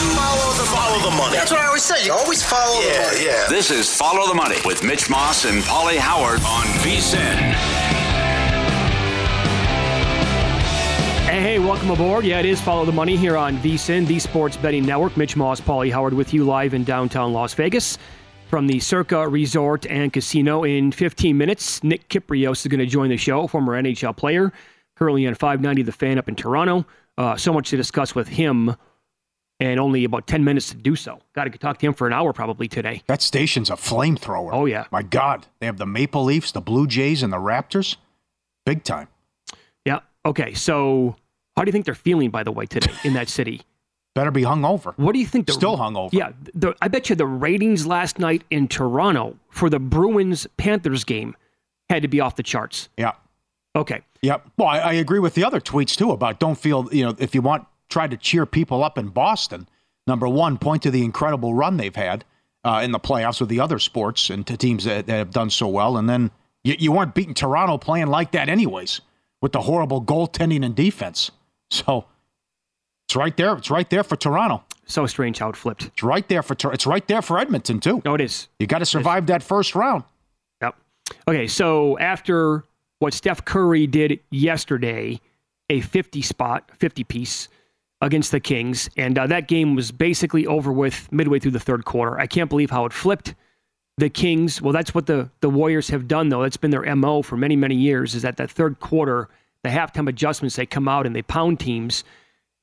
Follow the, follow the money. That's what I always say. You always follow yeah, the money. Yeah. This is Follow the Money with Mitch Moss and Pauly Howard on VSIN. Hey, hey, welcome aboard. Yeah, it is Follow the Money here on VSIN, the Sports Betting Network. Mitch Moss, Pauly Howard with you live in downtown Las Vegas from the Circa Resort and Casino. In 15 minutes, Nick Kypreos is going to join the show, former NHL player, currently on 590 The Fan up in Toronto. Uh, so much to discuss with him and only about 10 minutes to do so. Got to talk to him for an hour probably today. That station's a flamethrower. Oh, yeah. My God. They have the Maple Leafs, the Blue Jays, and the Raptors. Big time. Yeah. Okay. So, how do you think they're feeling, by the way, today in that city? Better be hung over. What do you think? The, Still hung over. Yeah. The, I bet you the ratings last night in Toronto for the Bruins Panthers game had to be off the charts. Yeah. Okay. Yep. Well, I, I agree with the other tweets too about don't feel, you know, if you want try to cheer people up in Boston. Number one, point to the incredible run they've had uh, in the playoffs with the other sports and to teams that, that have done so well. And then you, you weren't beating Toronto playing like that, anyways, with the horrible goaltending and defense. So it's right there. It's right there for Toronto. So strange how it flipped. It's right there for it's right there for Edmonton too. No, it is. You got to survive that first round. Yep. Okay, so after what Steph Curry did yesterday, a 50 spot, 50 piece against the Kings, and uh, that game was basically over with midway through the third quarter. I can't believe how it flipped. The Kings, well, that's what the, the Warriors have done, though. That's been their MO for many, many years, is that that third quarter, the halftime adjustments, they come out and they pound teams.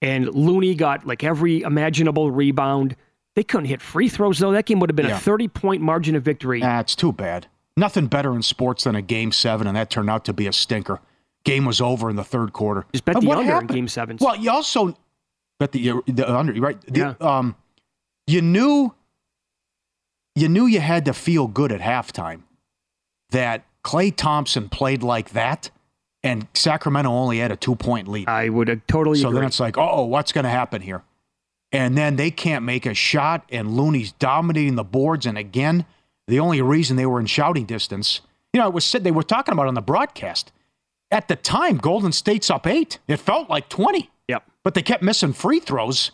And Looney got like every imaginable rebound. They couldn't hit free throws, though. That game would have been Yeah. a 30 point margin of victory. That's too bad. Nothing better in sports than a game seven, and that turned out to be a stinker. Game was over in the third quarter. Just bet the under in game seven. Well, you also bet the the under, right? The- Yeah. Um, you knew you knew you had to feel good at halftime that Klay Thompson played like that, and Sacramento only had a two point lead. I would totally so agree. then it's like, oh, what's going to happen here? And then they can't make a shot, and Looney's dominating the boards. And again, the only reason they were in shouting distance, you know, it was said they were talking about on the broadcast. At the time, Golden State's up eight. It felt like 20, Yep. but they kept missing free throws.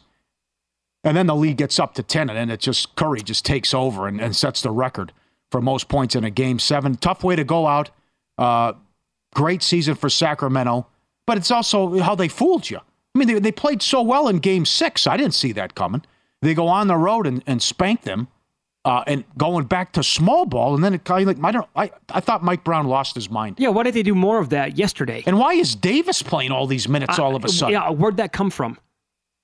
And then the lead gets up to 10, and then it just, Curry just takes over and, and sets the record for most points in a game seven. Tough way to go out. Uh, great season for Sacramento, but it's also how they fooled you. I mean, they, they played so well in game six. I didn't see that coming. They go on the road and, and spank them, uh, and going back to small ball, and then it kind of like I don't. I I thought Mike Brown lost his mind. yeah, why did they do more of that yesterday? And why is Davis playing all these minutes all of a sudden? Yeah, where'd that come from?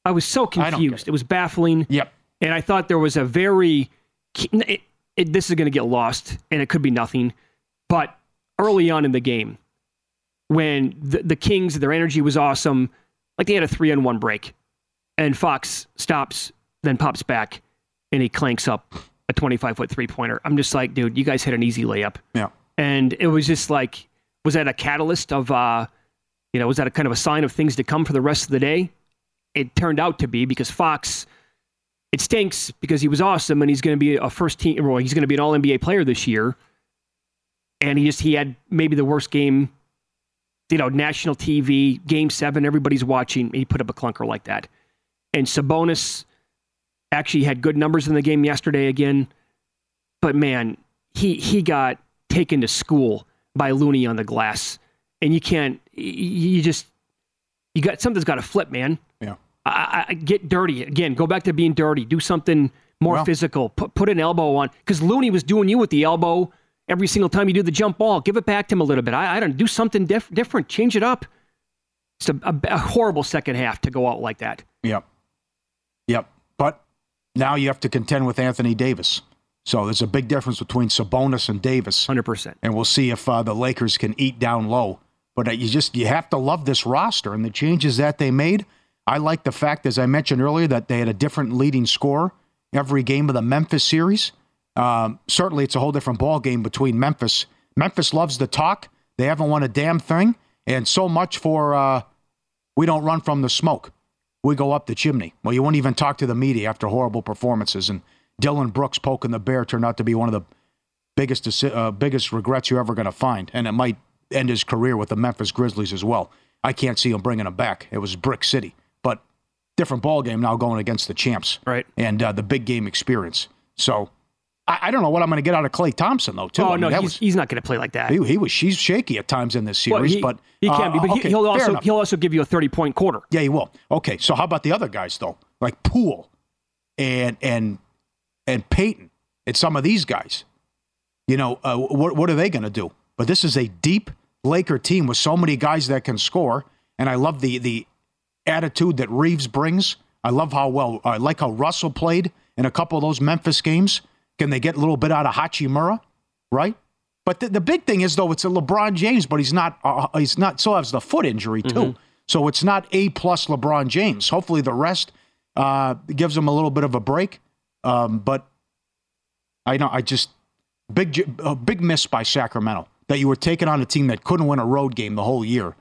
I was so I confused. It was baffling. Yep. And I thought there was a very, it, it, this is going to get lost and it could be nothing. But early on in the game, when the, the Kings, their energy was awesome, like they had a three on one break, and Fox stops, then pops back, and he clanks up a 25 foot three pointer. I'm just like, dude, you guys hit an easy layup. Yeah. And it was just like, was that a catalyst of, uh, you know, was that a kind of a sign of things to come for the rest of the day? It turned out to be because Fox, it stinks because he was awesome and he's going to be a first team, or he's going to be an all NBA player this year. And he just, he had maybe the worst game, you know, national TV, game seven, everybody's watching. He put up a clunker like that. And Sabonis actually had good numbers in the game yesterday again. But man, he, he got taken to school by Looney on the glass. And you can't, you just, you got, something's got to flip, man. Yeah. I, I, get dirty again. Go back to being dirty. Do something more Well- physical. Put put an elbow on because Looney was doing you with the elbow every single time you do the jump ball. Give it back to him a little bit. I, I don't do something diff- different. Change it up. It's a, a, a horrible second half to go out like that. Yep. Yep. Now you have to contend with Anthony Davis. So there's a big difference between Sabonis and Davis. Hundred percent. and we'll see if uh, the Lakers can eat down low. But uh, you just you have to love this roster and the changes that they made. I like the fact, as I mentioned earlier, that they had a different leading scorer every game of the Memphis series. Um, certainly, it's a whole different ball game between Memphis. Memphis loves to talk. They haven't won a damn thing, and so much for uh, we don't run from the smoke. We go up the chimney. Well, you won't even talk to the media after horrible performances. And Dillon Brooks poking the bear turned out to be one of the biggest uh, biggest regrets you're ever going to find, and it might end his career with the Memphis Grizzlies as well. I can't see him bringing him back. It was Brick City, but different ball game now going against the champs, Right. And uh, the big game experience. So I, I don't know what I'm going to get out of Klay Thompson though. Too. I Oh mean, no, he's, was, he's not going to play like that. he, he was she's shaky at times in this Well, series, he, but he uh, can be, but he, okay, he'll also enough. he'll also give you a thirty point quarter. Yeah, he will. Okay, so how about the other guys though, like Poole and and and Peyton and some of these guys? You know, uh, what what are they going to do? But this is a deep Laker team with so many guys that can score, and I love the the attitude that Reeves brings. I love how well I like how Russell played in a couple of those Memphis games. Can they get a little bit out of Hachimura, right? But the, the big thing is though it's a LeBron James, but he's not uh, he's not still has the foot injury too. So it's not a plus LeBron James. Hopefully the rest uh, gives him a little bit of a break. Um, but I know I just big j- a big miss by Sacramento that you were taking on a team that couldn't win a road game the whole year,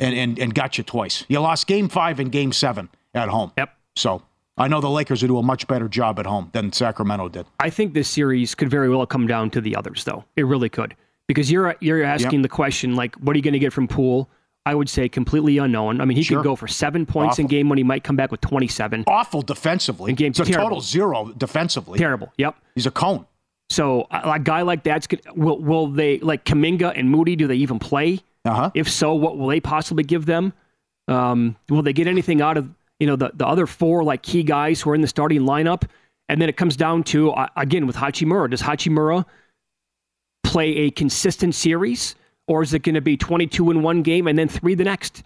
and and and got you twice. You lost Game Five and Game Seven at home. Yep. So I know the Lakers will do a much better job at home than Sacramento did. I think this series could very well come down to the others, though. It really could, because you're you're asking Yep. the question like, what are you going to get from Poole? I would say completely unknown. I mean, he Sure. could go for seven points in game when he might come back with 27. Awful defensively. In game- it's a total zero defensively. Terrible. Yep. He's a cone. So a guy like that's good. Will will they like Kuminga and Moody? Do they even play? Uh huh. If so, what will they possibly give them? Um, will they get anything out of you know the, the other four like key guys who are in the starting lineup? And then it comes down to uh, again with Hachimura. Does Hachimura play a consistent series, or is it going to be twenty two in one game and then three the next?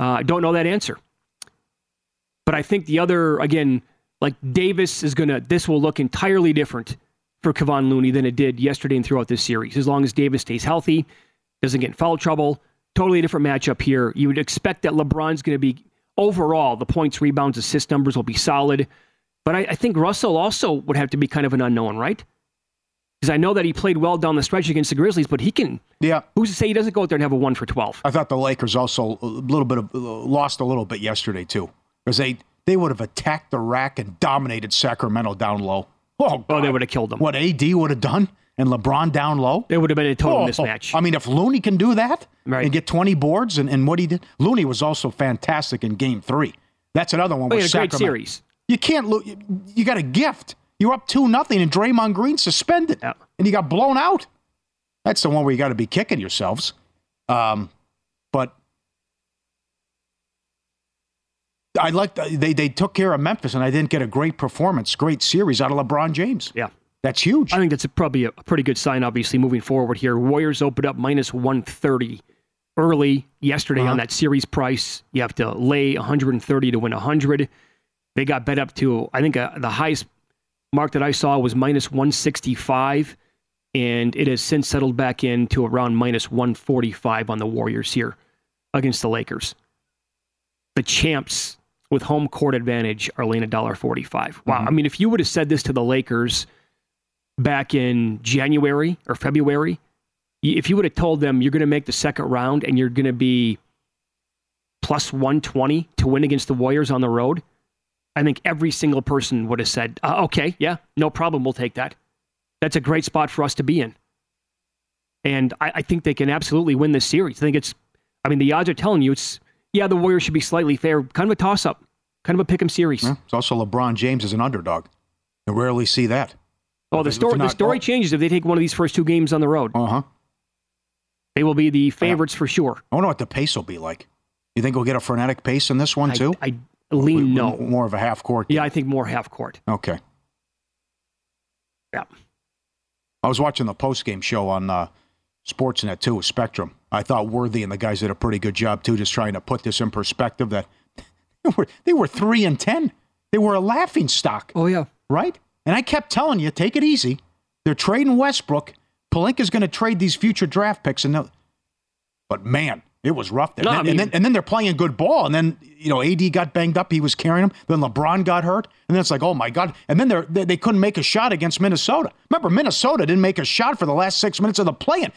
Uh, I don't know that answer. But I think the other again, like Davis is gonna. This will look entirely different for Kevon Looney than it did yesterday and throughout this series. As long as Davis stays healthy, doesn't get in foul trouble, totally different matchup here. You would expect that LeBron's going to be overall the points, rebounds, assist numbers will be solid. But I, I think Russell also would have to be kind of an unknown, right? Because I know that he played well down the stretch against the Grizzlies, but he can. Yeah. Who's to say he doesn't go out there and have a one for twelve? I thought the Lakers also a little bit of uh, lost a little bit yesterday too, because they they would have attacked the rack and dominated Sacramento down low. Oh, Oh, they would have killed them. what AD would have done and LeBron down low. It would have been a total Oh, mismatch. I mean, if Looney can do that Right. and get 20 boards and, and what he did, Looney was also fantastic in game three. That's another one Oh, with he a great series. You can't lo- you, you got a gift. You're up 2 nothing and Draymond Green suspended. Yeah. And you got blown out. That's the one where you got to be kicking yourselves. Um, but I like they they took care of Memphis and I didn't get a great performance, great series out of LeBron James. Yeah. That's huge. I think that's a, probably a, pretty good sign, obviously, moving forward here. Warriors opened up minus 130 early yesterday uh-huh. on that series price. You have to lay 130 to win 100. They got bet up to, I think uh, the highest mark that I saw was minus 165, and it has since settled back in to around minus 145 on the Warriors here against the Lakers. The champs with home court advantage are laying $1.45. Wow. Mm-hmm. I mean, if you would have said this to the Lakers back in January or February, if you would have told them you're going to make the second round and you're going to be plus 120 to win against the Warriors on the road, I think every single person would have said, uh, okay, yeah, no problem. We'll take that. That's a great spot for us to be in. And I, I think they can absolutely win this series. I think it's, I mean, the odds are telling you it's, yeah, the Warriors should be slightly fair, kind of a toss up, kind of a pick 'em series. Yeah, it's also LeBron James as an underdog. You rarely see that. Oh, the story, not, the story oh. changes if they take one of these first two games on the road. Uh huh. They will be the favorites for sure. I wonder what the pace will be like. You think we'll get a frenetic pace in this one too? I, I lean no. More of a half court. Yeah, I think more half court. Okay. Yeah. I was watching the post game show on uh, Sportsnet too, with Spectrum. I thought Worthy and the guys did a pretty good job too, just trying to put this in perspective. That they were they were three and ten. They were a laughing stock. Oh yeah, right. And I kept telling you, take it easy. They're trading Westbrook. Pelinka's going to trade these future draft picks, and but man, it was rough. There. No, and, then, I mean, and, then, and then they're playing good ball, and then you know AD got banged up. He was carrying them. Then LeBron got hurt, and then it's like, oh my god! And then they they couldn't make a shot against Minnesota. Remember, Minnesota didn't make a shot for the last six minutes of the play-in.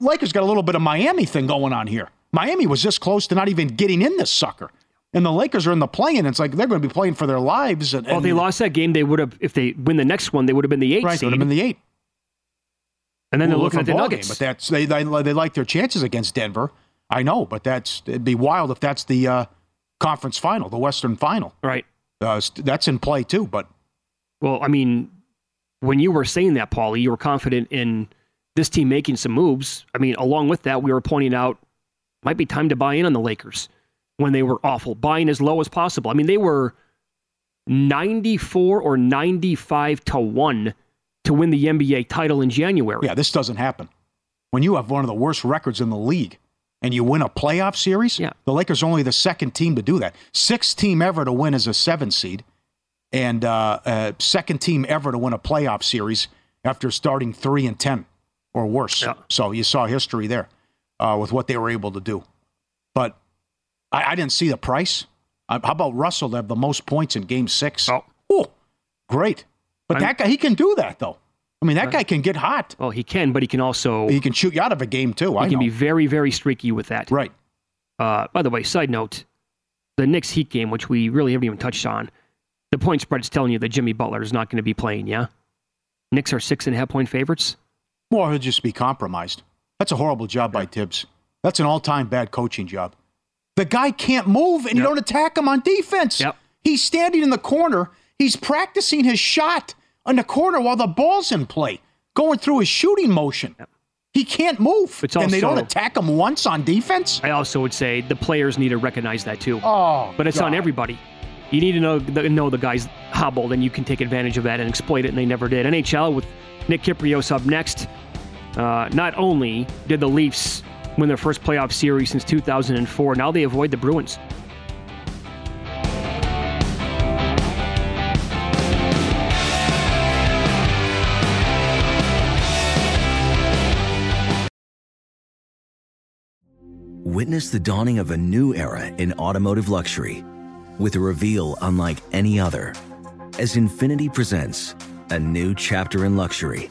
Lakers got a little bit of Miami thing going on here. Miami was this close to not even getting in this sucker. And the Lakers are in the play-in. It's like they're going to be playing for their lives. And, and well, they lost that game. They would have, if they win the next one, they would have been the eight right, seed. would have been the eight. And then they're looking at the Nuggets. Game, but that's they, they, they like their chances against Denver. I know, but that's it'd be wild if that's the uh, conference final, the Western final. Right. Uh, that's in play too. But well, I mean, when you were saying that, Paulie, you were confident in this team making some moves. I mean, along with that, we were pointing out might be time to buy in on the Lakers when they were awful, buying as low as possible. I mean, they were 94 or 95 to 1 to win the NBA title in January. Yeah, this doesn't happen. When you have one of the worst records in the league and you win a playoff series, yeah. the Lakers are only the second team to do that. Sixth team ever to win as a seven seed, and uh, uh, second team ever to win a playoff series after starting three and ten or worse. Yeah. So you saw history there uh, with what they were able to do. But I, I didn't see the price. Uh, how about Russell to have the most points in Game Six? Oh, Ooh, great! But I'm, that guy, he can do that though. I mean, that guy can get hot. Well, he can, but he can also he can shoot you out of a game too. He I can know. be very, very streaky with that. Right. Uh, by the way, side note: the Knicks Heat game, which we really haven't even touched on, the point spread is telling you that Jimmy Butler is not going to be playing. Yeah, Knicks are six and a half point favorites. Well, he'll just be compromised. That's a horrible job by Thibs. That's an all-time bad coaching job. The guy can't move, and yep. you don't attack him on defense. Yep. He's standing in the corner. He's practicing his shot on the corner while the ball's in play, going through his shooting motion. Yep. He can't move, also, and they don't attack him once on defense. I also would say the players need to recognize that too. Oh, but it's God. on everybody. You need to know know the guy's hobbled, and you can take advantage of that and exploit it, and they never did. NHL with Nick Kypreos up next. Uh, not only did the Leafs win their first playoff series since 2004. Now they avoid the Bruins. Witness the dawning of a new era in automotive luxury with a reveal unlike any other as Infiniti presents a new chapter in luxury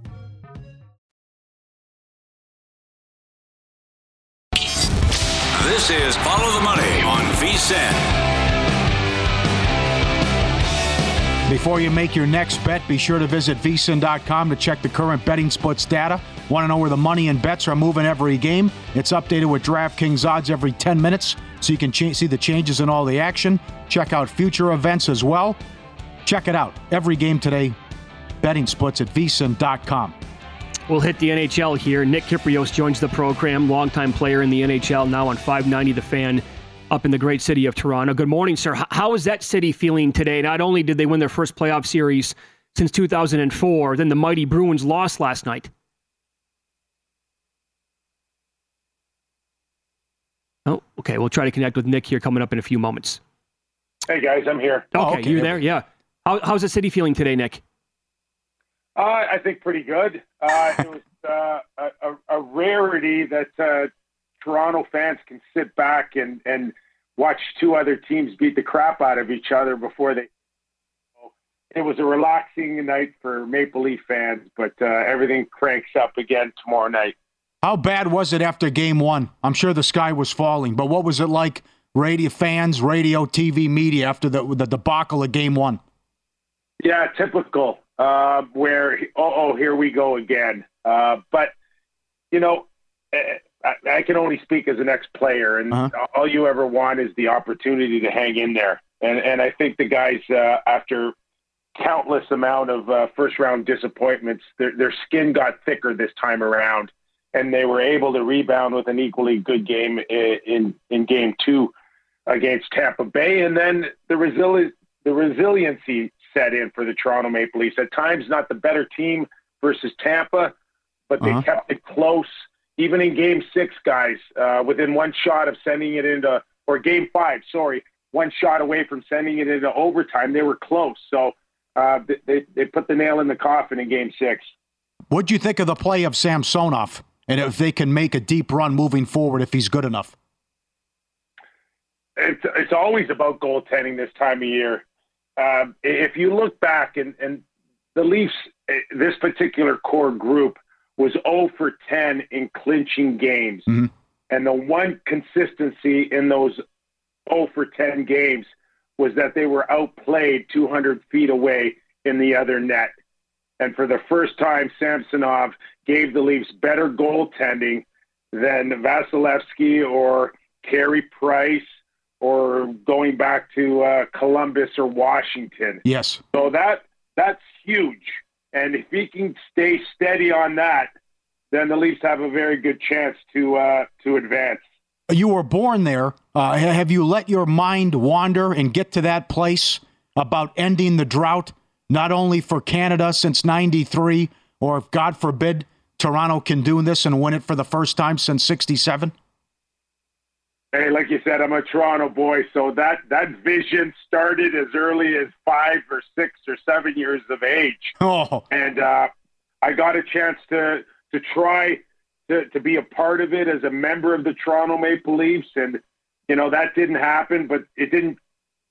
This is Follow the Money on VSIN. Before you make your next bet, be sure to visit vsin.com to check the current betting splits data. Want to know where the money and bets are moving every game? It's updated with DraftKings odds every 10 minutes so you can see the changes in all the action. Check out future events as well. Check it out. Every game today, betting splits at vsin.com. We'll hit the NHL here. Nick Kypreos joins the program, longtime player in the NHL, now on 590 The Fan, up in the great city of Toronto. Good morning, sir. How is that city feeling today? Not only did they win their first playoff series since 2004, then the mighty Bruins lost last night. Oh, okay. We'll try to connect with Nick here coming up in a few moments. Hey, guys, I'm here. Okay, oh, okay. you there? Yeah. How, how's the city feeling today, Nick? Uh, I think pretty good. Uh, it was uh, a, a, rarity that uh, Toronto fans can sit back and, and watch two other teams beat the crap out of each other before they. It was a relaxing night for Maple Leaf fans, but uh, everything cranks up again tomorrow night. How bad was it after game one? I'm sure the sky was falling, but what was it like, radio fans, radio, TV, media, after the, the debacle of game one? Yeah, typical uh, where oh, here we go again. Uh, but you know, eh, I, I, can only speak as an ex-player, and uh-huh. all you ever want is the opportunity to hang in there. And and I think the guys uh, after countless amount of uh, first-round disappointments, their their skin got thicker this time around, and they were able to rebound with an equally good game in in, in game two against Tampa Bay, and then the resili- the resiliency set in for the Toronto Maple Leafs. At times, not the better team versus Tampa, but they uh-huh. kept it close. Even in Game Six, guys, uh, within one shot of sending it into, or Game Five, sorry, one shot away from sending it into overtime, they were close. So uh, they they put the nail in the coffin in Game Six. What'd you think of the play of Samsonov, and if they can make a deep run moving forward if he's good enough? It's it's always about goaltending this time of year um, if you look back and, and the Leafs, eh, this particular core group was 0 for 10 in clinching games. Mm-hmm. And the one consistency in those 0 for 10 games was that they were outplayed 200 feet away in the other net. And for the first time, Samsonov gave the Leafs better goaltending than Vasilevskiy or Carey Price or going back to uh, Columbus or Washington. Yes. So that that's huge, and if he can stay steady on that, then the Leafs have a very good chance to uh, to advance. You were born there. Uh, have you let your mind wander and get to that place about ending the drought, not only for Canada since '93, or if God forbid Toronto can do this and win it for the first time since '67? Hey, like you said, I'm a Toronto boy, so that that vision started as early as five or six or seven years of age. Oh. And uh, I got a chance to to try to, to be a part of it as a member of the Toronto Maple Leafs, and you know that didn't happen. But it didn't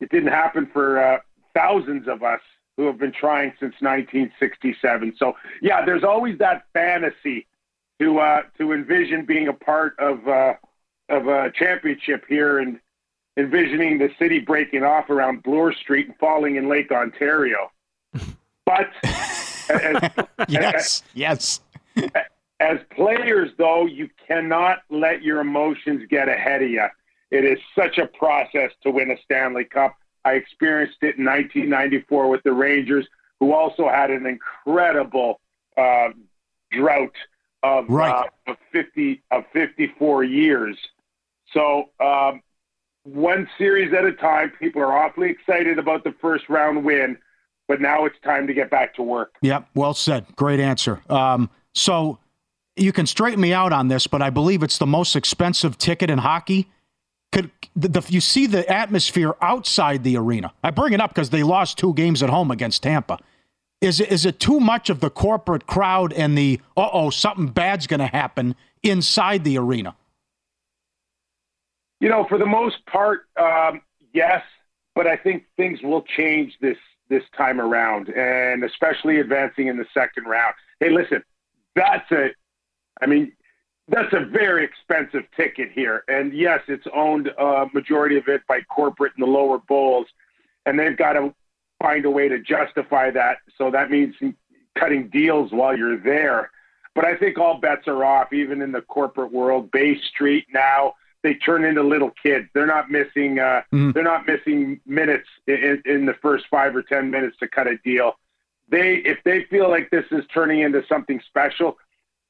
it didn't happen for uh, thousands of us who have been trying since 1967. So yeah, there's always that fantasy to uh, to envision being a part of uh, of a championship here and envisioning the city breaking off around Bloor Street and falling in Lake Ontario. But as, yes, as, yes. As players, though, you cannot let your emotions get ahead of you. It is such a process to win a Stanley Cup. I experienced it in 1994 with the Rangers, who also had an incredible uh, drought of, right. uh, of 50 of 54 years. So um, one series at a time. People are awfully excited about the first round win, but now it's time to get back to work. Yep, well said. Great answer. Um, so you can straighten me out on this, but I believe it's the most expensive ticket in hockey. Could the, the, you see the atmosphere outside the arena? I bring it up because they lost two games at home against Tampa. Is it, is it too much of the corporate crowd and the uh oh something bad's going to happen inside the arena? You know, for the most part, um, yes, but I think things will change this this time around, and especially advancing in the second round. Hey, listen, that's a, I mean, that's a very expensive ticket here, and yes, it's owned a uh, majority of it by corporate in the lower bowls, and they've got to find a way to justify that. So that means cutting deals while you're there. But I think all bets are off, even in the corporate world. Bay Street now they turn into little kids. They're not missing. Uh, mm. They're not missing minutes in, in the first five or ten minutes to cut a deal. They, if they feel like this is turning into something special,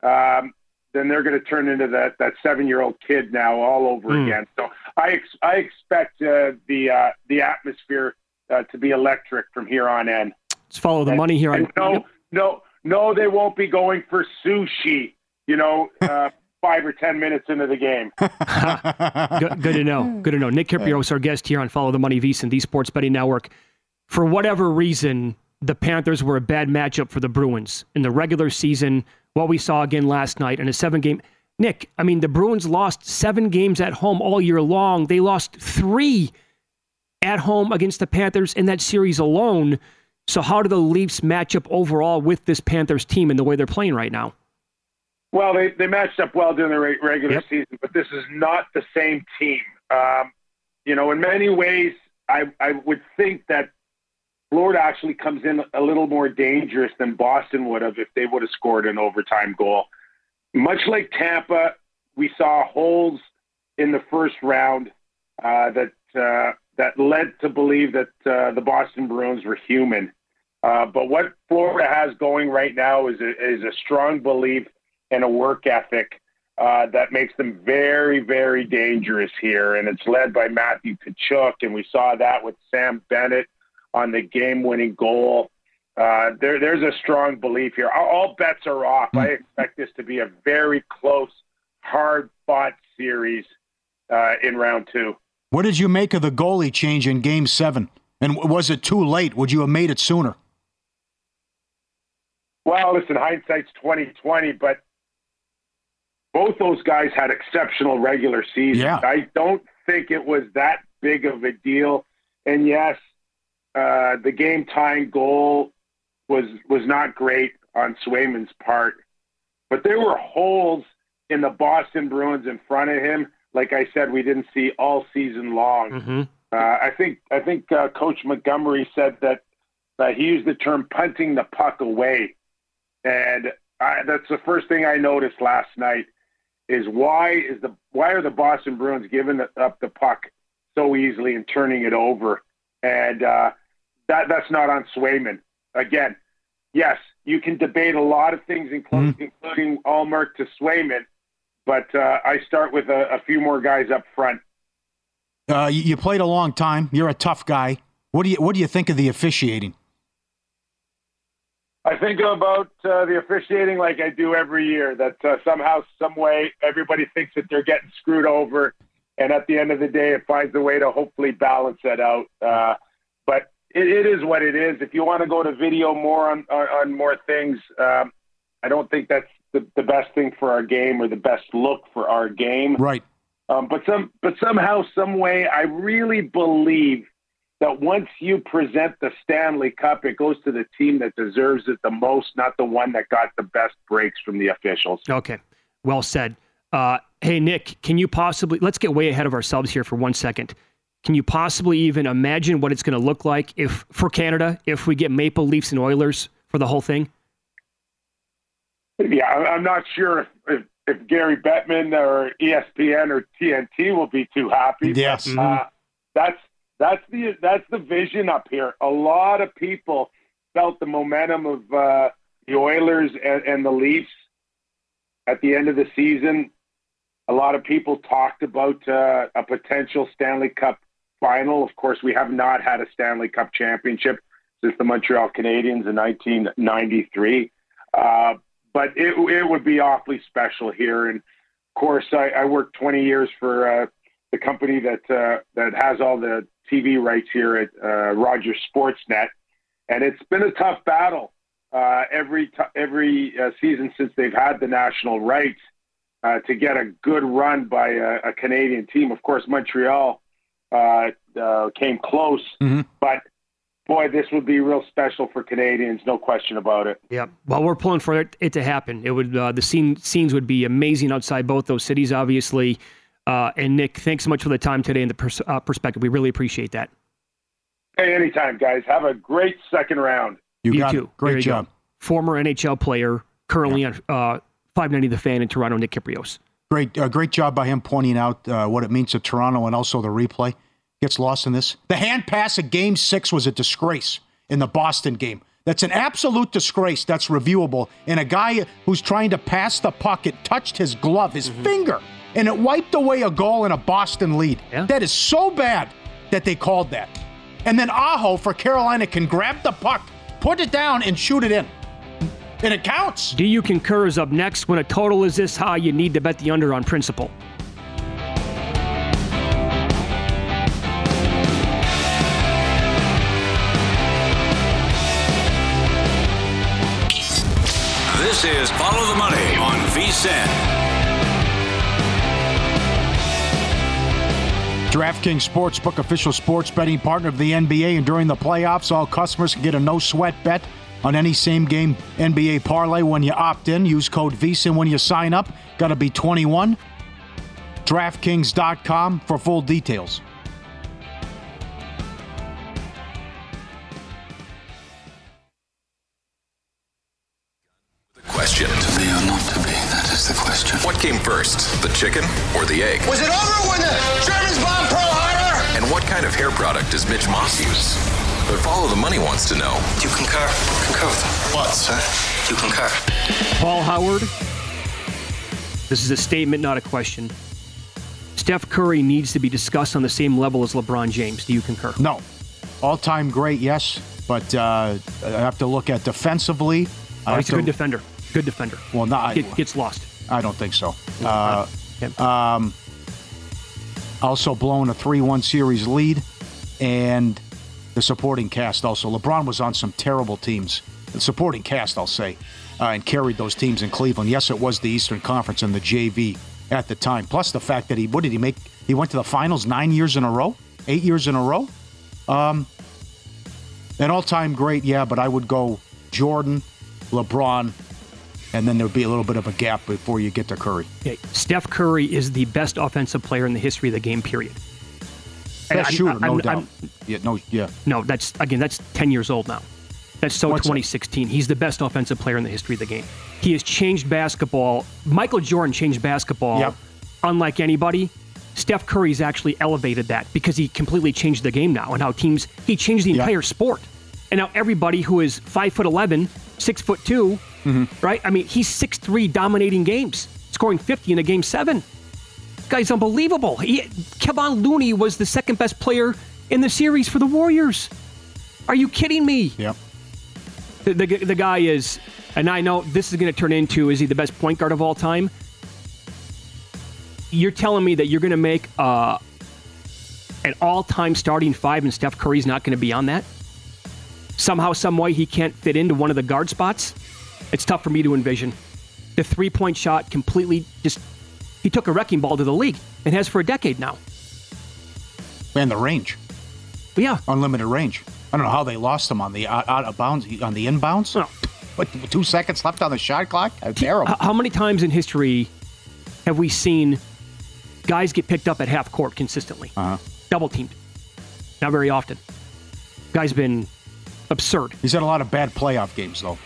um, then they're going to turn into that that seven year old kid now all over mm. again. So I ex- I expect uh, the uh, the atmosphere uh, to be electric from here on in. Let's follow the and, money here. On- no, no, no, they won't be going for sushi. You know, uh, five or ten minutes into the game. good, good, to know. Good to know. Nick Kypreos is our guest here on Follow the Money VSiN, the Sports Betting Network. For whatever reason, the Panthers were a bad matchup for the Bruins in the regular season. What we saw again last night in a seven game. Nick, I mean, the Bruins lost seven games at home all year long. They lost three at home against the Panthers in that series alone. So, how do the Leafs match up overall with this Panthers team and the way they're playing right now? Well, they, they matched up well during the regular yep. season, but this is not the same team. Um, you know, in many ways, I, I would think that Florida actually comes in a little more dangerous than Boston would have if they would have scored an overtime goal. Much like Tampa, we saw holes in the first round uh, that uh, that led to believe that uh, the Boston Bruins were human. Uh, but what Florida has going right now is a, is a strong belief and a work ethic uh, that makes them very, very dangerous here. And it's led by Matthew Tkachuk, and we saw that with Sam Bennett on the game-winning goal. Uh, there, there's a strong belief here. All, all bets are off. I expect this to be a very close, hard-fought series uh, in round two. What did you make of the goalie change in Game Seven? And was it too late? Would you have made it sooner? Well, listen, hindsight's twenty twenty, but both those guys had exceptional regular seasons. Yeah. I don't think it was that big of a deal. And yes, uh, the game tying goal was was not great on Swayman's part, but there were holes in the Boston Bruins in front of him. Like I said, we didn't see all season long. Mm-hmm. Uh, I think I think uh, Coach Montgomery said that he used the term punting the puck away, and I, that's the first thing I noticed last night is why is the why are the Boston Bruins giving up the puck so easily and turning it over? And uh, that that's not on Swayman. Again, yes, you can debate a lot of things, including, mm-hmm. including Ullmark to Swayman, but uh, I start with a, a, few more guys up front. Uh, you played a long time. You're a tough guy. What do you what do you think of the officiating? I think about uh, the officiating like I do every year. That uh, somehow, some way, everybody thinks that they're getting screwed over, and at the end of the day, it finds a way to hopefully balance that out. Uh, but it, it is what it is. If you want to go to video more on on, on more things, um, I don't think that's the, the best thing for our game or the best look for our game. Right. Um, but some, but somehow, some way, I really believe that once you present the Stanley Cup, it goes to the team that deserves it the most, not the one that got the best breaks from the officials. Okay, well said. Uh, hey, Nick, can you possibly let's get way ahead of ourselves here for one second. Can you possibly even imagine what it's going to look like if for Canada if we get Maple Leafs and Oilers for the whole thing? Yeah, I'm not sure if, if Gary Bettman or ESPN or TNT will be too happy. Yes, but, uh, that's that's the that's the vision up here. A lot of people felt the momentum of uh, the Oilers and, and the Leafs at the end of the season. A lot of people talked about uh, a potential Stanley Cup final. Of course, we have not had a Stanley Cup championship since the Montreal Canadiens in 1993. Uh, but it, it would be awfully special here. And of course, I, I worked 20 years for uh, the company that uh, that has all the TV rights here at uh, Rogers Sportsnet, and it's been a tough battle uh, every t- every uh, season since they've had the national rights uh, to get a good run by a, a Canadian team. Of course, Montreal uh, uh, came close, mm-hmm. but boy, this would be real special for Canadians, no question about it. Yeah, well, we're pulling for it, it to happen. It would uh, the scene, scenes would be amazing outside both those cities, obviously. Uh, and Nick, thanks so much for the time today and the pers- uh, perspective. We really appreciate that. Hey, anytime, guys. Have a great second round. You, You got too. it. Great you job. go. Former NHL player, currently on uh, 590 The Fan in Toronto, Nick Kypreos. Great, uh, great job by him pointing out uh, what it means to Toronto and also the replay gets lost in this. The hand pass at Game Six was a disgrace in the Boston game. That's an absolute disgrace. That's reviewable. And a guy who's trying to pass the puck, it touched his glove, his finger, and it wiped away a goal in a Boston lead. Yeah. That is so bad that they called that. And then Aho for Carolina can grab the puck, put it down, and shoot it in. And it counts. Do you concur is up next? When a total is this high, you need to bet the under on principle. This is Follow the Money on VSIN. DraftKings Sportsbook, official sports betting partner of the NBA, and during the playoffs, all customers can get a no sweat bet on any same game NBA parlay when you opt in. Use code VSIN when you sign up. Got to be 21. DraftKings.com for full details. The question. What came first, the chicken or the egg? Was it over when the Germans bombed Pearl Harbor? And what kind of hair product does Mitch Moss use? But Follow the Money wants to know. Do you concur? Concur with what, sir? Do you concur? Paul Howard, this is a statement, not a question. Steph Curry needs to be discussed on the same level as LeBron James. Do you concur? No. All time great, yes. But uh, I have to look at defensively. Oh, have he's a good defender. Good defender. Well, not. Get, gets lost. I don't think so. Uh, um, also blown a 3 1 series lead, and the supporting cast also. LeBron was on some terrible teams. The supporting cast, I'll say, uh, and carried those teams in Cleveland. Yes, it was the Eastern Conference and the JV at the time. Plus the fact that he, what did he make? He went to the finals nine years in a row, eight years in a row. Um, an all time great, yeah, but I would go Jordan, LeBron, and then there'd be a little bit of a gap before you get to Curry. Steph Curry is the best offensive player in the history of the game, period. Best shooter, no I'm- doubt. I'm- yeah, no, yeah. No, that's again, that's 10 years old now. That's so What's that? 2016. He's the best offensive player in the history of the game. He has changed basketball. Michael Jordan changed basketball Yep. unlike anybody. Steph Curry's actually elevated that because he completely changed the game now and how teams he changed the Yep. entire sport. And now everybody who is five foot eleven, six foot 2 Mm-hmm. right? I mean, he's six three, dominating games, scoring 50 in a game seven. Guy's unbelievable. He, Kevon Looney was the second best player in the series for the Warriors. Are you kidding me? Yep. The, the, the guy is, and I know this is going to turn into is he the best point guard of all time? You're telling me that you're going to make uh, an all time starting five and Steph Curry's not going to be on that? Somehow, some way, he can't fit into one of the guard spots? It's tough for me to envision. The three point shot completely just, he took a wrecking ball to the league and has for a decade now. And the range. Yeah. Unlimited range. I don't know how they lost him on the out, out of bounds, on the inbounds. No. What, two seconds left on the shot clock? Terrible. How many times in history have we seen guys get picked up at half court consistently? Uh-huh. Double teamed. Not very often. Guy's been absurd. He's had a lot of bad playoff games, though.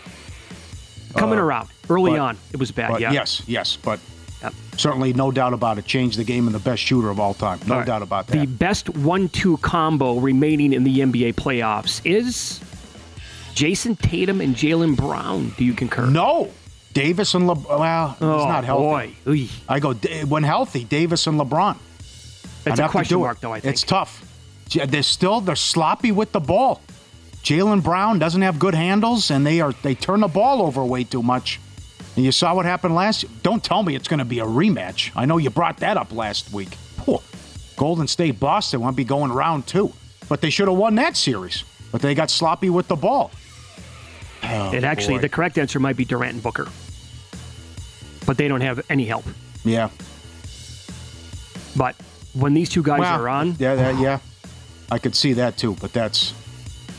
Coming Uh, around early but- on, it was bad. yeah. Yes, yes, but Yep. certainly no doubt about it. Changed the game and the best shooter of all time. No All right. doubt about that. The best one-two combo remaining in the NBA playoffs is Jayson Tatum and Jaylen Brown. Do you concur? No. Davis and LeBron. Well, he's Oh, not healthy. boy. Oy. I go when healthy. Davis and LeBron. That's I'd a question do it. mark, though. I think it's tough. They're still they're sloppy with the ball. Jaylen Brown doesn't have good handles, and they are they turn the ball over way too much. And you saw what happened last. Don't tell me it's going to be a rematch. I know you brought that up last week. Whew. Golden State Boston won't be going round two, but they should have won that series. But they got sloppy with the ball. Oh, and actually, boy. the correct answer might be Durant and Booker, but they don't have any help. yeah, But when these two guys Well, are on, yeah, that- yeah, I could see that too. But that's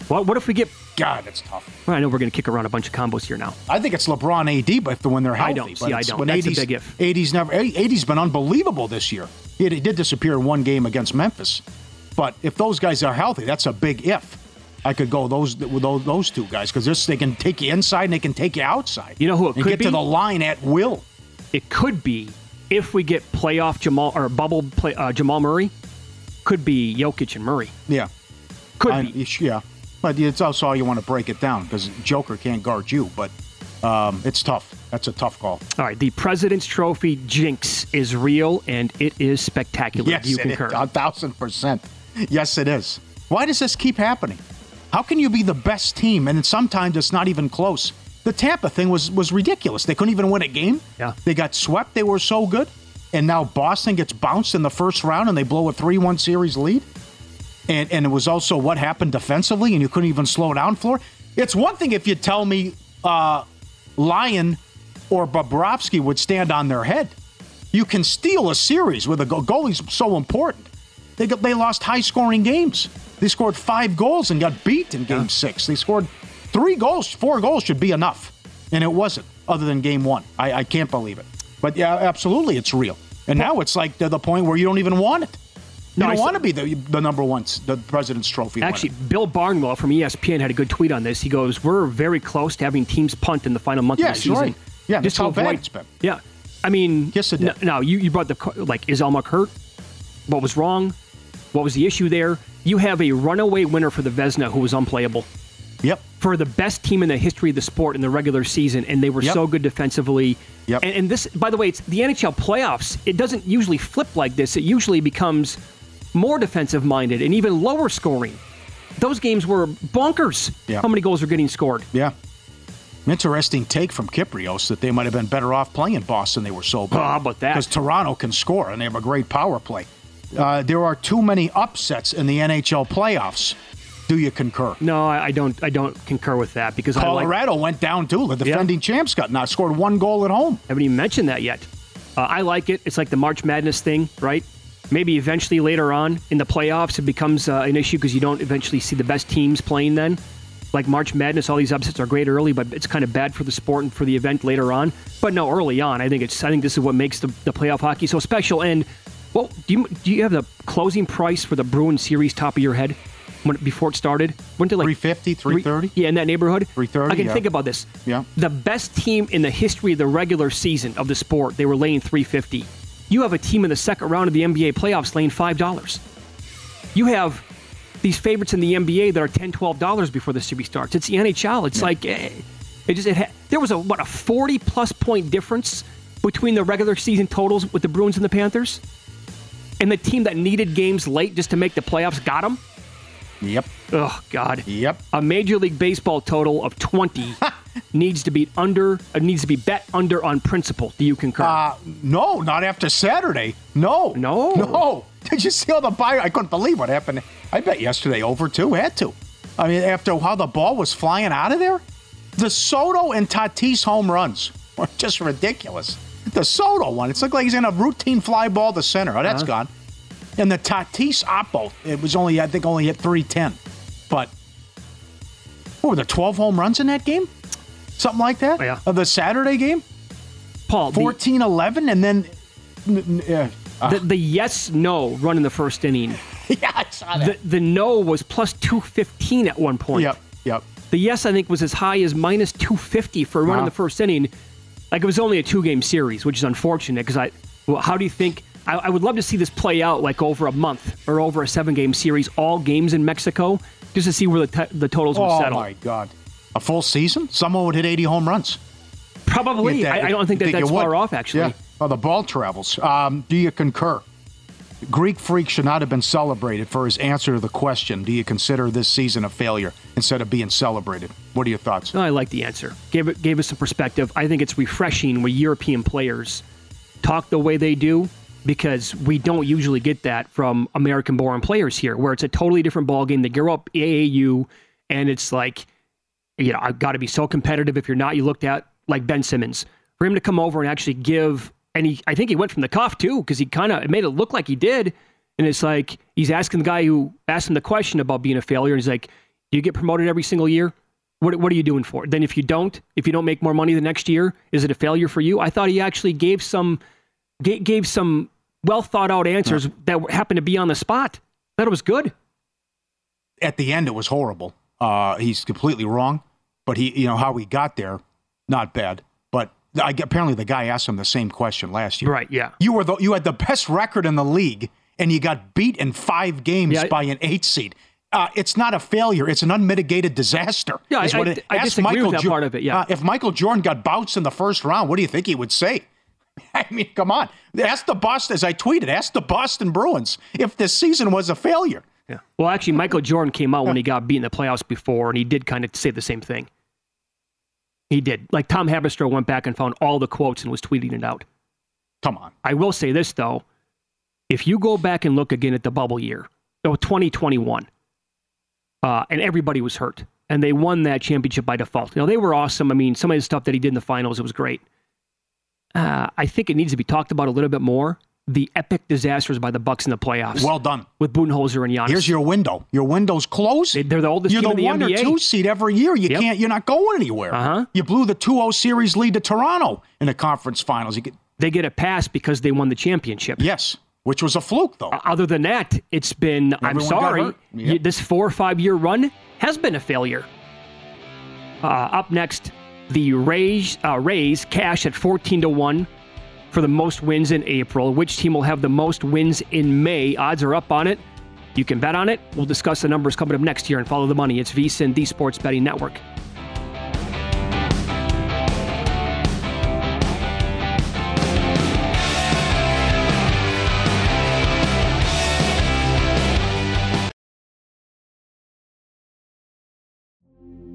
what, what if we get? God, that's tough. Well, I know we're going to kick around a bunch of combos here now. I think it's LeBron AD, but if when they're healthy. I don't. But See, I don't. When That's a big if. AD's never. AD's been unbelievable this year. He, he did disappear in one game against Memphis, but if those guys are healthy, that's a big if. I could go those with those, those two guys because they can take you inside and they can take you outside. You know who it and could get to be? the line at will. It could be if we get playoff Jamal or bubble play, uh, Jamal Murray. Could be Jokic and Murray. Yeah, Could I- be. Yeah, but it's also how you want to break it down because Joker can't guard you, but um, it's tough. That's a tough call. All right, the President's Trophy jinx is real and it is spectacular. Yes, you it is. concur? a thousand percent. Yes, it is. Why does this keep happening? How can you be the best team and then sometimes it's not even close? The Tampa thing was was ridiculous. They couldn't even win a game. Yeah. They got swept. They were so good, and now Boston gets bounced in the first round and they blow a three-one series lead. And and it was also what happened defensively, and you couldn't even slow down. Floor. It's one thing if you tell me uh, Lyon or Bobrovsky would stand on their head. You can steal a series with a goal. Goalie's so important. They got, they lost high scoring games. They scored five goals and got beat in game six. They scored three goals, four goals should be enough. And it wasn't, other than game one. I, I can't believe it. But yeah, absolutely, it's real. And now it's like to the point where you don't even want it. You No, I don't saw- want to be the, the number one, the President's Trophy. winner. Actually, Bill Barnwell from ESPN had a good tweet on this. He goes, "We're very close to having teams punt in the final month Yeah, of the season." right. Yeah, to how bad it's been. Yeah, I mean, Yes, it did. Now you you brought the like is Ullmark hurt? What was wrong? What was the issue there? You have a runaway winner for the Vezina who was unplayable Yep. for the best team in the history of the sport in the regular season, and they were Yep. so good defensively. Yep. And, and this, by the way, it's the NHL playoffs. It doesn't usually flip like this. It usually becomes more defensive minded and even lower scoring. Those games were bonkers. Yeah. How many goals are getting scored? Yeah. Interesting take from Kypreos that they might have been better off playing Boston. They were so bad. How about that? Because Toronto can score and they have a great power play. Uh, there are too many upsets in the NHL playoffs. Do you concur? No, I, I don't. I don't concur with that because I like, Colorado went down too. The defending champs got not scored one goal at home. haven't even mentioned that yet. Uh, I like it. It's like the March Madness thing, right? Maybe eventually later on in the playoffs it becomes uh, an issue because you don't eventually see the best teams playing then. Like March Madness, all these upsets are great early, but it's kind of bad for the sport and for the event later on. But no, early on, I think it's. I think this is what makes the, the playoff hockey so special. And well, do you do you have the closing price for the Bruins series top of your head when before it started? Went to like 350, 330? Yeah, in that neighborhood. 330, I can yeah. think about this. Yeah. The best team in the history of the regular season of the sport, they were laying 350. You have a team in the second round of the NBA playoffs laying $5. You have these favorites in the NBA that are $10, $12 before the series starts. It's the NHL. It's like eh, it just it ha- there was a what a 40 plus point difference between the regular season totals with the Bruins and the Panthers. And the team that needed games late just to make the playoffs got them. Yep. Oh God. Yep. A Major League Baseball total of 20 needs to be under uh, needs to be bet under on principle. Do you concur? Uh, no, not after Saturday. No. No. No. Did you see all the buy? I couldn't believe what happened. I bet yesterday over too. Had to. I mean, after how the ball was flying out of there, the Soto and Tatis home runs were just ridiculous. The Soto one, it's looked like he's in a routine fly ball to center. Oh, that's Uh-huh. gone. And the Tatis Oppo, it was only, I think, only hit 310. But what were there, 12 home runs in that game? Something like that? Yeah. Of the Saturday game? Paul, the- 11, and then. uh, the, the yes no run in the first inning. yeah, I saw that. The, the no was plus 215 at one point. Yep, yep. The yes, I think, was as high as minus 250 for a run in the first inning. Like it was only a two game series, which is unfortunate because I, well, how do you think? I, I would love to see this play out like over a month or over a seven game series, all games in Mexico, just to see where the, t- the totals Oh, settle. Oh, my God. A full season? Someone would hit 80 home runs. Probably. That- I, I don't think that you that's would. far off, actually. Yeah. Oh, the ball travels. Um, do you concur? Greek Freak should not have been celebrated for his answer to the question Do you consider this season a failure instead of being celebrated? What are your thoughts? No, I like the answer. Gave it gave us some perspective. I think it's refreshing when European players talk the way they do because we don't usually get that from American-born players here, where it's a totally different ballgame. They grow up AAU, and it's like, you know, I've got to be so competitive. If you're not, you looked at like Ben Simmons. For him to come over and actually give, and he, I think he went from the cuff too, because he kind of it made it look like he did. And it's like he's asking the guy who asked him the question about being a failure. And he's like, "Do you get promoted every single year? What what are you doing for it? Then if you don't, if you don't make more money the next year, is it a failure for you?" I thought he actually gave some gave some well thought out answers that happened to be on the spot. That it was good. At the end, it was horrible. Uh, he's completely wrong, but he, you know, how he got there, not bad. But I, apparently, the guy asked him the same question last year. Right? Yeah. You were the, you had the best record in the league, and you got beat in five games Yeah, by an eight seed. Uh, it's not a failure; it's an unmitigated disaster. Yeah, is I- what I- it, I ask disagree with that Jo- part of it, yeah. uh, if Michael Jordan got bounced in the first round, what do you think he would say? I mean, come on. Ask the Boston, as I tweeted, ask the Boston Bruins if this season was a failure. Yeah. Well, actually, Michael Jordan came out when he got beat in the playoffs before, and he did kind of say the same thing. He did. Like Tom Haberstroh went back and found all the quotes and was tweeting it out. Come on. I will say this though: if you go back and look again at the bubble year, so 2021, uh, and everybody was hurt, and they won that championship by default. You know, they were awesome. I mean, some of the stuff that he did in the finals, it was great. Uh, I think it needs to be talked about a little bit more. The epic disasters by the Bucks in the playoffs. Well done. with Budenholzer and Giannis. Here's your window. Your window's closed. They're the oldest You're team the, in the one NBA. or two seed every year. You Yep. can't. You're not going anywhere. Uh-huh. You blew the 2-0 series lead to Toronto in the conference finals. You get, they get a pass because they won the championship. yes, which was a fluke though. Other than that, it's been, I'm sorry. Yep. this four or five year run has been a failure. Uh, up next, the Rays, uh, Rays cash at 14 to 1 for the most wins in April. Which team will have the most wins in May? Odds are up on it. You can bet on it. We'll discuss the numbers coming up next year and follow the money. It's VSIN, the Sports Betting Network.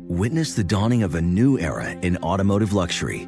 Witness the dawning of a new era in automotive luxury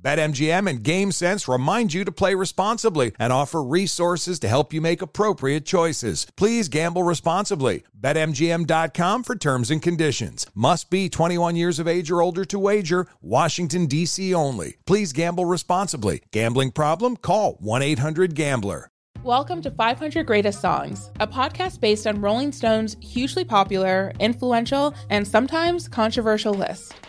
BetMGM and GameSense remind you to play responsibly and offer resources to help you make appropriate choices. Please gamble responsibly. BetMGM.com for terms and conditions. Must be 21 years of age or older to wager. Washington, D.C. only. Please gamble responsibly. Gambling problem? Call 1 800 Gambler. Welcome to 500 Greatest Songs, a podcast based on Rolling Stone's hugely popular, influential, and sometimes controversial list.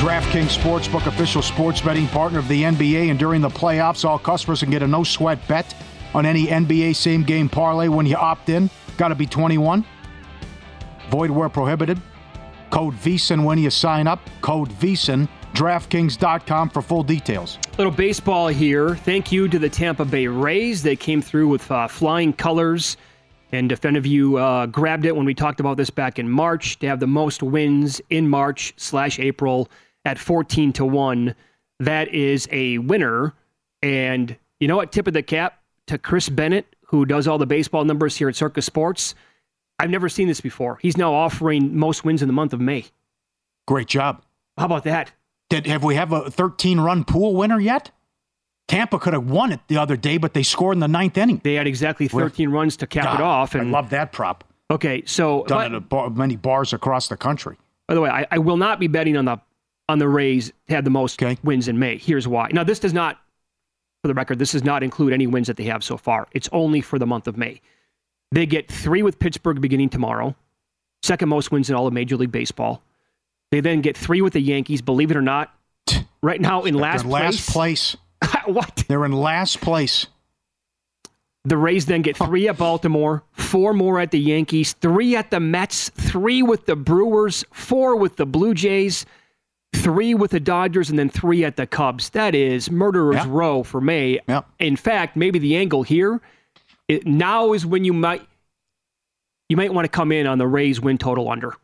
DraftKings Sportsbook, official sports betting partner of the NBA, and during the playoffs, all customers can get a no sweat bet on any NBA same game parlay when you opt in. Got to be 21. Void where prohibited. Code VSIN when you sign up. Code VSIN. DraftKings.com for full details. Little baseball here. Thank you to the Tampa Bay Rays. They came through with uh, flying colors. And if any of you uh, grabbed it when we talked about this back in March, to have the most wins in March slash April at 14 to 1, that is a winner. And you know what? Tip of the cap to Chris Bennett, who does all the baseball numbers here at Circa Sports. I've never seen this before. He's now offering most wins in the month of May. Great job. How about that? Did have we have a 13 run pool winner yet? Tampa could have won it the other day, but they scored in the ninth inning. They had exactly 13 runs to cap God, it off. And I love that prop. Okay, so done it at bar, many bars across the country. By the way, I, I, will not be betting on the on the Rays had the most okay. wins in May. Here's why. Now, this does not, for the record, this does not include any wins that they have so far. It's only for the month of May. They get three with Pittsburgh beginning tomorrow, second most wins in all of Major League Baseball. They then get three with the Yankees. Believe it or not, right now in last place. Last place. what? They're in last place. The Rays then get three at Baltimore, four more at the Yankees, three at the Mets, three with the Brewers, four with the Blue Jays, three with the Dodgers, and then three at the Cubs. That is murderer's yeah. row for May. Yeah. In fact, maybe the angle here it, now is when you might you might want to come in on the Rays win total under.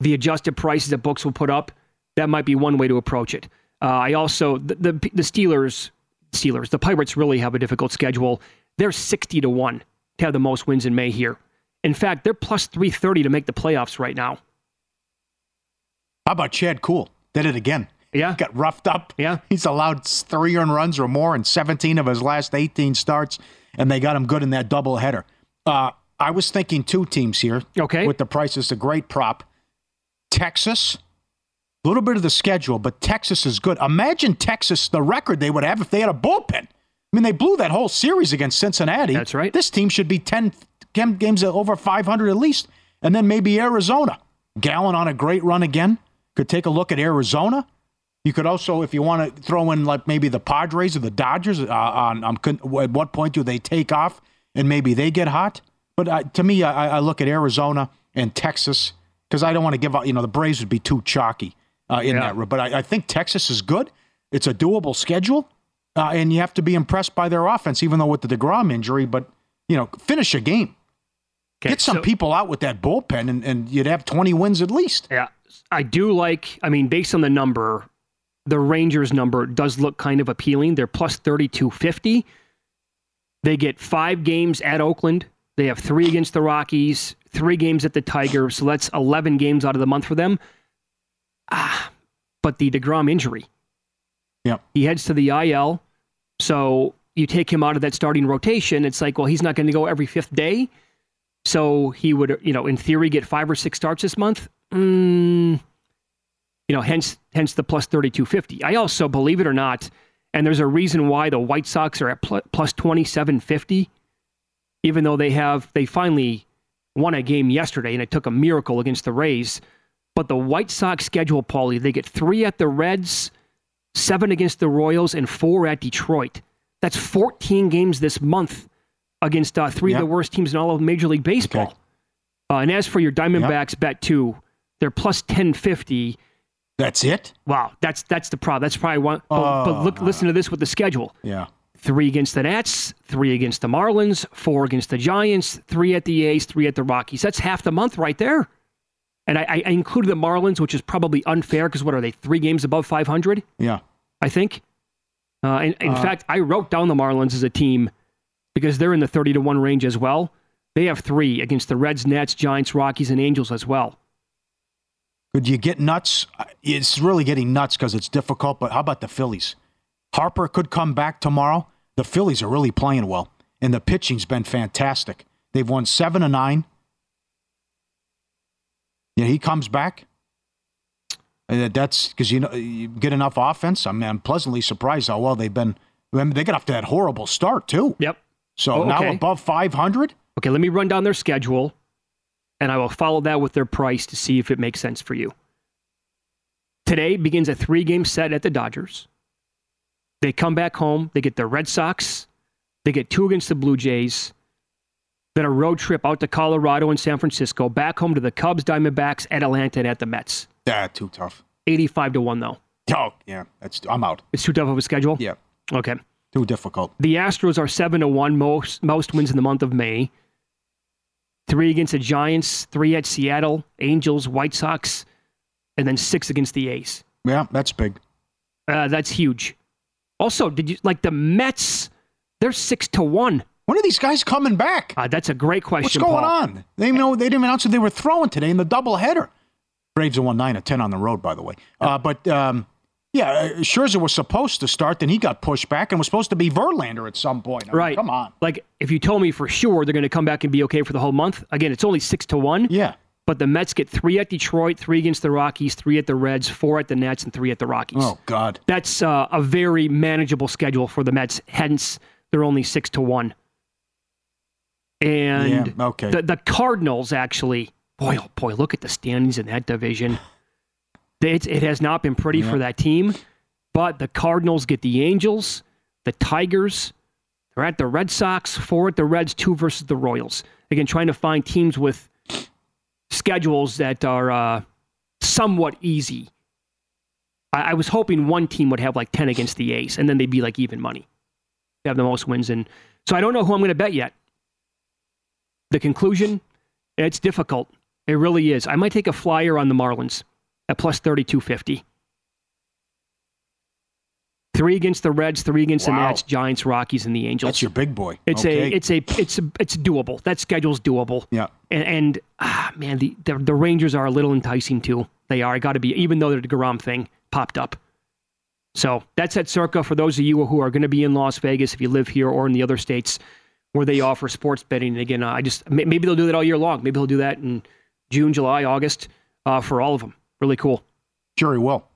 The adjusted prices that books will put up, that might be one way to approach it. Uh, I also the, the, the Steelers, Steelers, the Pirates really have a difficult schedule. They're sixty to one to have the most wins in May here. In fact, they're plus three thirty to make the playoffs right now. How about Chad Kuhl? Did it again. Yeah. Got roughed up. Yeah. He's allowed three earned runs or more in 17 of his last 18 starts, and they got him good in that doubleheader. Uh, I was thinking two teams here. Okay. With the prices, a great prop. Texas a little bit of the schedule, but Texas is good. Imagine Texas, the record they would have if they had a bullpen. I mean, they blew that whole series against Cincinnati. That's right. This team should be 10 games over 500 at least. And then maybe Arizona. Gallen on a great run again. Could take a look at Arizona. You could also, if you want to throw in like maybe the Padres or the Dodgers, uh, on, on, at what point do they take off and maybe they get hot? But uh, to me, I, I look at Arizona and Texas because I don't want to give out, you know, the Braves would be too chalky uh, in yeah. that. But I, I, think Texas is good. It's a doable schedule, uh, and you have to be impressed by their offense, even though with the Degrom injury. But you know, finish a game. Okay, Get some so, people out with that bullpen, and, and you'd have 20 wins at least. Yeah, I do like. I mean, based on the number, the Rangers number does look kind of appealing. They're plus 3250. They get five games at Oakland. They have three against the Rockies, three games at the Tigers. So that's 11 games out of the month for them. Ah, but the DeGrom injury. Yeah. He heads to the IL. So you take him out of that starting rotation. It's like, well, he's not going to go every fifth day. So he would, you know, in theory, get five or six starts this month. Mm, you know, hence hence the plus 3250. I also, believe it or not, and there's a reason why the White Sox are at plus 2750, even though they have, they finally won a game yesterday and it took a miracle against the Rays. But the White Sox schedule, Paulie, they get three at the Reds, seven against the Royals, and four at Detroit. That's 14 games this month against uh, three yep. of the worst teams in all of Major League Baseball. Okay. Uh, and as for your Diamondbacks bet two, they're plus ten fifty. That's it. Wow, that's that's the problem. That's probably one. But, but look, listen to this with the schedule: Yeah. three against the Nats, three against the Marlins, four against the Giants, three at the A's, three at the Rockies. That's half the month right there. And I, I included the Marlins, which is probably unfair because what are they? Three games above five hundred, Yeah. I think. Uh, and in Uh, fact, I wrote down the Marlins as a team because they're in the thirty to one range as well. They have three against the Reds, Nats, Giants, Rockies, and Angels as well. Could you get nuts? It's really getting nuts because it's difficult. But how about the Phillies? Harper could come back tomorrow. The Phillies are really playing well, and the pitching's been fantastic. They've won seven to nine. Yeah, he comes back. And that's because you know you get enough offense. I mean, I'm pleasantly surprised how well they've been. I mean, they got off to that horrible start too. Yep. So Oh, now above 500. Okay, let me run down their schedule, and I will follow that with their price to see if it makes sense for you. Today begins a three game set at the Dodgers. They come back home, they get the Red Sox, they get two against the Blue Jays, then a road trip out to Colorado and San Francisco, back home to the Cubs, Diamondbacks, at Atlanta, and at the Mets. Yeah, too tough. 85 to 1, though. Oh, yeah, that's I'm out. It's too tough of a schedule? Yeah, Okay. Too difficult. The Astros are seven to one, most most wins in the month of May. Three against the Giants, three at Seattle, Angels, White Sox, and then six against the A's. Yeah, that's big. Uh, that's huge. Also, did you like the Mets? They're six to one. When are these guys coming back? Uh, that's a great question. What's going Paul. on? They know they didn't announce that they were throwing today in the doubleheader. Braves are one nine of ten on the road, by the way. Uh, but um, yeah, uh, Scherzer was supposed to start, then he got pushed back and was supposed to be Verlander at some point. I mean, Right. come on. Like if you told me for sure they're going to come back and be okay for the whole month. Again, it's only six to one. Yeah. But the Mets get three at Detroit, three against the Rockies, three at the Reds, four at the Nets, and three at the Rockies. Oh God. That's uh, a very manageable schedule for the Mets. Hence, they're only six to one. And Yeah, okay. the the Cardinals actually, boy, oh boy, look at the standings in that division. It, it has not been pretty Yeah. for that team, but the Cardinals get the Angels, the Tigers. They're at the Red Sox, four at the Reds, two versus the Royals. Again, trying to find teams with schedules that are uh, somewhat easy. I, I was hoping one team would have like 10 against the A's, and then they'd be like even money. They have the most wins. And so I don't know who I'm going to bet yet. The conclusion, it's difficult. It really is. I might take a flyer on the Marlins at plus 3250. Three against the Reds, three against the Nats, Giants, Rockies, and the Angels. That's your big boy. It's Okay. a, it's a, it's a, it's doable. That schedule's doable. Yeah. And, and ah, man, the, the the Rangers are a little enticing too. They are. I got to be, even though the Garam thing popped up. So that's at Circa for those of you who are going to be in Las Vegas, if you live here or in the other states where they offer sports betting. And again, I just maybe they'll do that all year long. Maybe they'll do that in June, July, August uh, for all of them. Really cool. Sure, he will.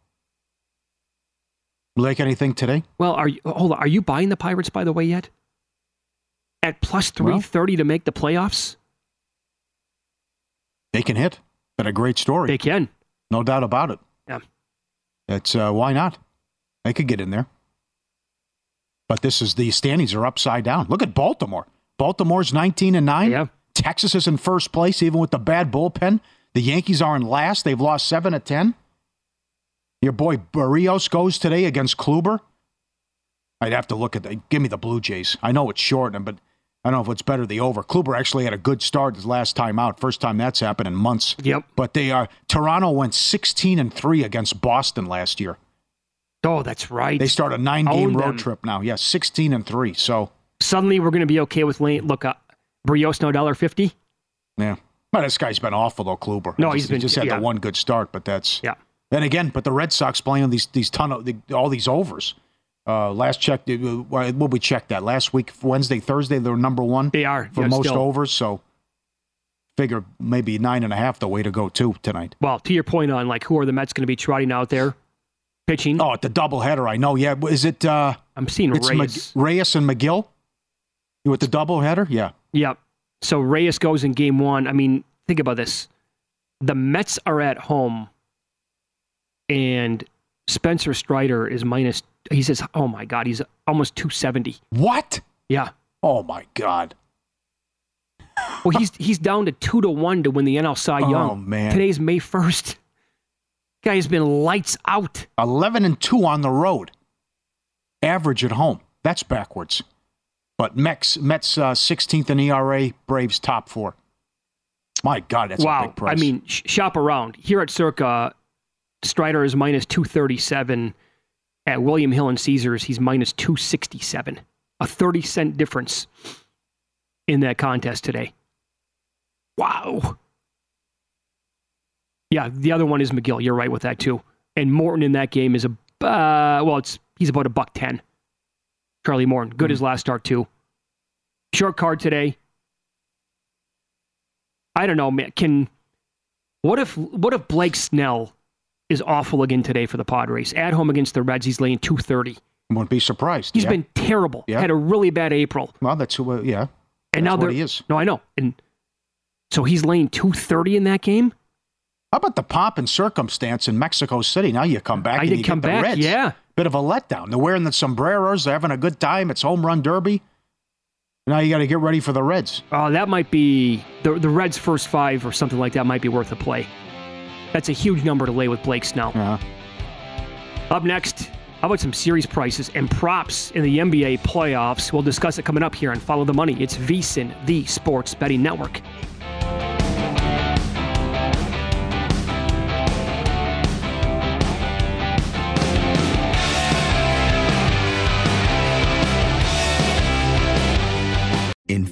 Like anything today? Well, are you hold on? Are you buying the Pirates by the way yet? At plus three thirty to make the playoffs, They can hit. Been a great story. they can. No doubt about it. Yeah. It's uh, why not? They could get in there. But this is the standings are upside down. Look at Baltimore. Baltimore's 19 and 9. Yeah. Texas is in first place, even with the bad bullpen. The Yankees are in last. They've lost 7 of 10. Your boy Berríos goes today against Kluber. I'd have to look at the give me the Blue Jays. I know it's short, but I don't know if it's better the over. Kluber actually had a good start his last time out. First time that's happened in months. Yep. But they are Toronto went 16 and 3 against Boston last year. Oh, that's right. They start a nine game road them. trip now. Yeah, 16 and 3. So, Suddenly, we're going to be okay with Lane. Look, uh, Berríos no dollar fifty. yeah. But this guy's been awful though, Kluber. No, He he's just, been- he just had yeah. the one good start, but that's Yeah. Then again, but the Red Sox playing these these ton of the, all these overs. Uh, last check, what we checked that last week, Wednesday, Thursday, they were number one. They are for yeah, most still. overs. So, figure maybe nine and a half the way to go too tonight. Well, to your point on like who are the Mets going to be trotting out there, pitching? Oh, at the doubleheader, I know. Yeah, is it? Uh, I'm seeing it's Reyes. Mag- Reyes and Megill. You with the doubleheader? Yeah. Yep. So Reyes goes in game one. I mean, think about this. The Mets are at home, and Spencer Strider is minus. He says, "Oh my God, he's almost 270." What? Yeah. Oh my God. well, he's he's down to two to one to win the NL Cy oh, Young. Oh man! Today's May first. Guy has been lights out. Eleven and two on the road. Average at home. That's backwards. But Mets Mets uh, 16th in ERA. Braves top four. My God, that's wow. a big price. I mean, sh- shop around here at Circa. Strider is minus two thirty seven. At William Hill and Caesars, he's minus two sixty seven. A thirty cent difference in that contest today. Wow. Yeah, the other one is Megill. You're right with that too. And Morton in that game is a uh, well, it's he's about a buck ten. Charlie Morton, good mm-hmm. his last start too. Short card today. I don't know, man. Can what if what if Blake Snell is awful again today for the Padres at home against the Reds? He's laying two thirty. Won't be surprised. He's yeah. been terrible. Yeah. Had a really bad April. Well, that's who. Uh, yeah. And that's now he is. No, I know. And so he's laying two thirty in that game. How about the pomp and circumstance in Mexico City? Now you come back. I and did you come back. Reds. Yeah. Bit of a letdown. They're wearing the sombreros. They're having a good time. It's home run derby. Now you got to get ready for the Reds. Oh, that might be the the Reds' first five or something like that. Might be worth a play. That's a huge number to lay with Blake Snell. Yeah. Up next, how about some series prices and props in the NBA playoffs? We'll discuss it coming up here and follow the money. It's VSIN, the Sports Betting Network.